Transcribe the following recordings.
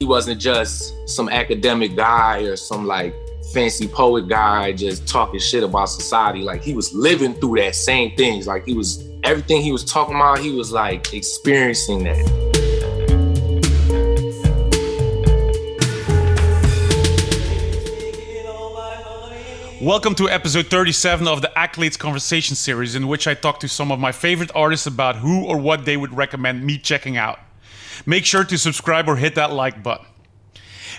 He wasn't just some academic guy or some like fancy poet guy just talking shit about society. Like he was living through that same things. Like he was everything he was talking about, he was like experiencing that. Welcome to episode 37 of the Accolades Conversation series, in which I talk to some of my favorite artists about who or what they would recommend me checking out. Make sure to subscribe or hit that like button.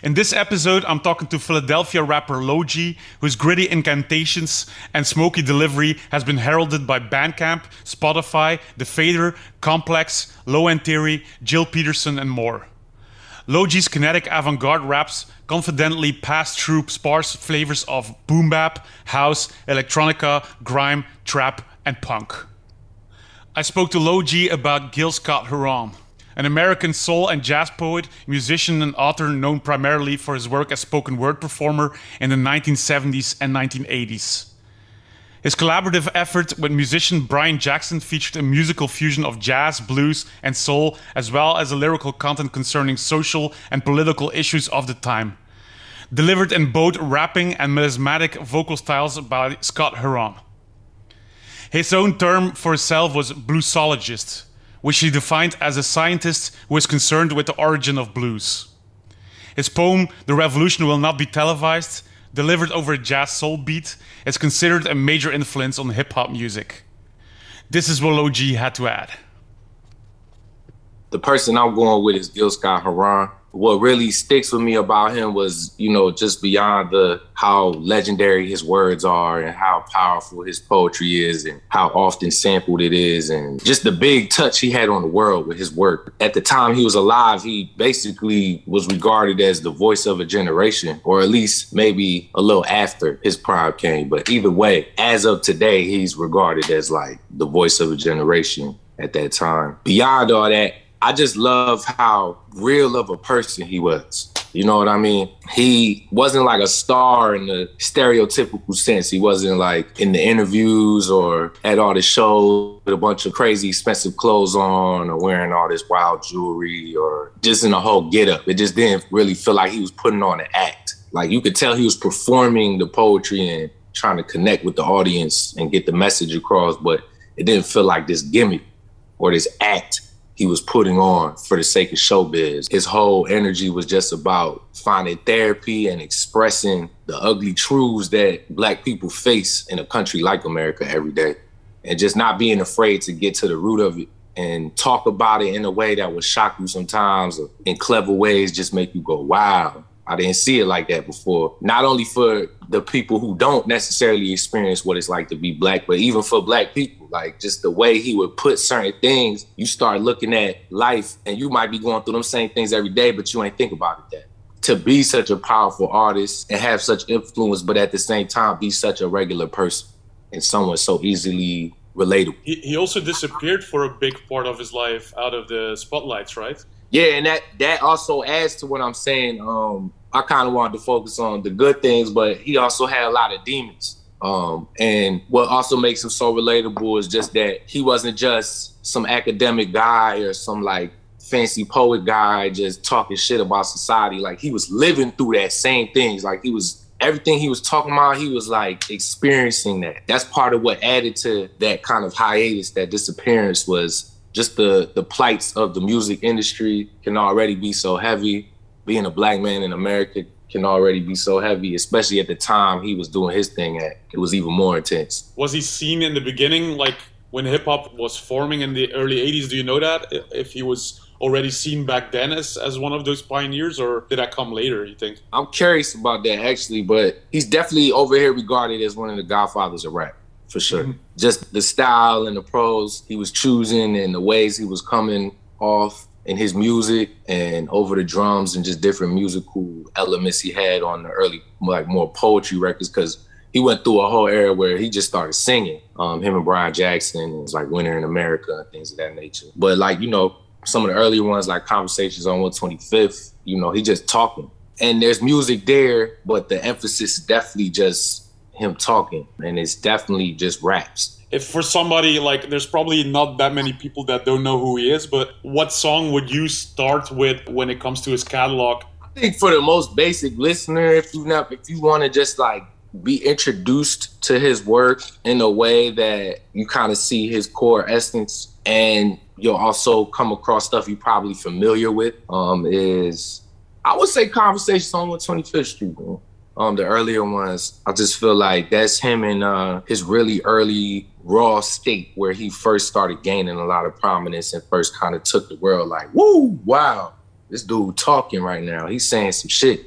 In this episode, I'm talking to Philadelphia rapper lojii, whose gritty incantations and smoky delivery has been heralded by Bandcamp, Spotify, The Fader, Complex, Low End Theory, Gilles Peterson, and more. lojii's kinetic avant-garde raps confidently pass through sparse flavors of boom bap, house, electronica, grime, trap, and punk. I spoke to lojii about Gil Scott Heron, an American soul and jazz poet, musician, and author known primarily for his work as spoken word performer in the 1970s and 1980s. His collaborative effort with musician Brian Jackson featured a musical fusion of jazz, blues, and soul, as well as a lyrical content concerning social and political issues of the time. Delivered in both rapping and melismatic vocal styles by Scott Heron. His own term for himself was bluesologist, which he defined as a scientist who is concerned with the origin of blues. His poem, The Revolution Will Not Be Televised, delivered over a jazz soul beat, is considered a major influence on hip hop music. This is what lojii had to add. The person I'm going with is Gil Scott Heron what really sticks with me about him was, you know, just beyond the how legendary his words are and how powerful his poetry is and how often sampled it is and just the big touch he had on the world with his work. At the time he was alive, he basically was regarded as the voice of a generation, or at least maybe a little after his prime came. But either way, as of today, he's regarded as like the voice of a generation at that time. Beyond all that, I just love how real of a person he was. You know what I mean? He wasn't like a star in the stereotypical sense. He wasn't like in the interviews or at all the shows with a bunch of crazy expensive clothes on or wearing all this wild jewelry or just in a whole getup. It just didn't really feel like he was putting on an act. Like you could tell he was performing the poetry and trying to connect with the audience and get the message across, but it didn't feel like this gimmick or this act he was putting on for the sake of showbiz. His whole energy was just about finding therapy and expressing the ugly truths that black people face in a country like America every day. And just not being afraid to get to the root of it and talk about it in a way that would shock you sometimes in clever ways just make you go, wow, I didn't see it like that before. Not only for the people who don't necessarily experience what it's like to be black, but even for black people, like just the way he would put certain things, you start looking at life and you might be going through them same things every day, but you ain't think about it that. To be such a powerful artist and have such influence, but at the same time be such a regular person and someone so easily relatable. He, he also disappeared for a big part of his life out of the spotlights, right? Yeah, and that that also adds to what I'm saying. Um, I kind of wanted to focus on the good things, but he also had a lot of demons. Um, and what also makes him so relatable is just that he wasn't just some academic guy or some like fancy poet guy just talking shit about society. Like he was living through that same things. Like he was everything he was talking about, he was like experiencing that. That's part of what added to that kind of hiatus, that disappearance was just the the plights of the music industry can already be so heavy. Being a black man in America can already be so heavy, especially at the time he was doing his thing at. It was even more intense. Was he seen in the beginning, like when hip hop was forming in the early '80s? Do you know that if he was already seen back then as as one of those pioneers, or did that come later? You think? I'm curious about that actually, but he's definitely over here regarded as one of the godfathers of rap for sure. Mm-hmm. Just the style and the prose he was choosing and the ways he was coming off in his music and over the drums and just different musical elements he had on the early like more poetry records because he went through a whole era where he just started singing. Um, him and Brian Jackson was like Winter in America and things of that nature. But like you know, some of the earlier ones like Conversations on 125th, you know, he just talking. And there's music there, but the emphasis definitely just him talking, and it's definitely just raps if for somebody like there's probably not that many people that don't know who he is but what song would you start with when it comes to his catalog? I think for the most basic listener if you not if you want to just like be introduced to his work in a way that you kind of see his core essence and you'll also come across stuff you're probably familiar with um is i would say conversations on 125th street man um, the earlier ones, I just feel like that's him in uh, his really early raw state where he first started gaining a lot of prominence and first kind of took the world like, woo, wow, this dude talking right now. He's saying some shit.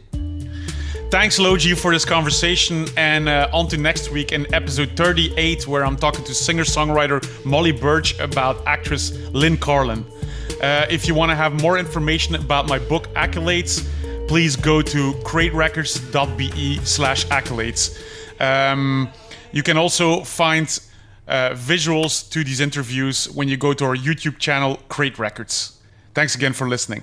Thanks, lojii, for this conversation. And uh, on to next week in episode 38, where I'm talking to singer songwriter Molly Burch about actress Lynn Carlin. Uh, if you want to have more information about my book, Accolades, please go to craterecords.be slash accolades. Um, you can also find uh, visuals to these interviews when you go to our YouTube channel, Crate Records. Thanks again for listening.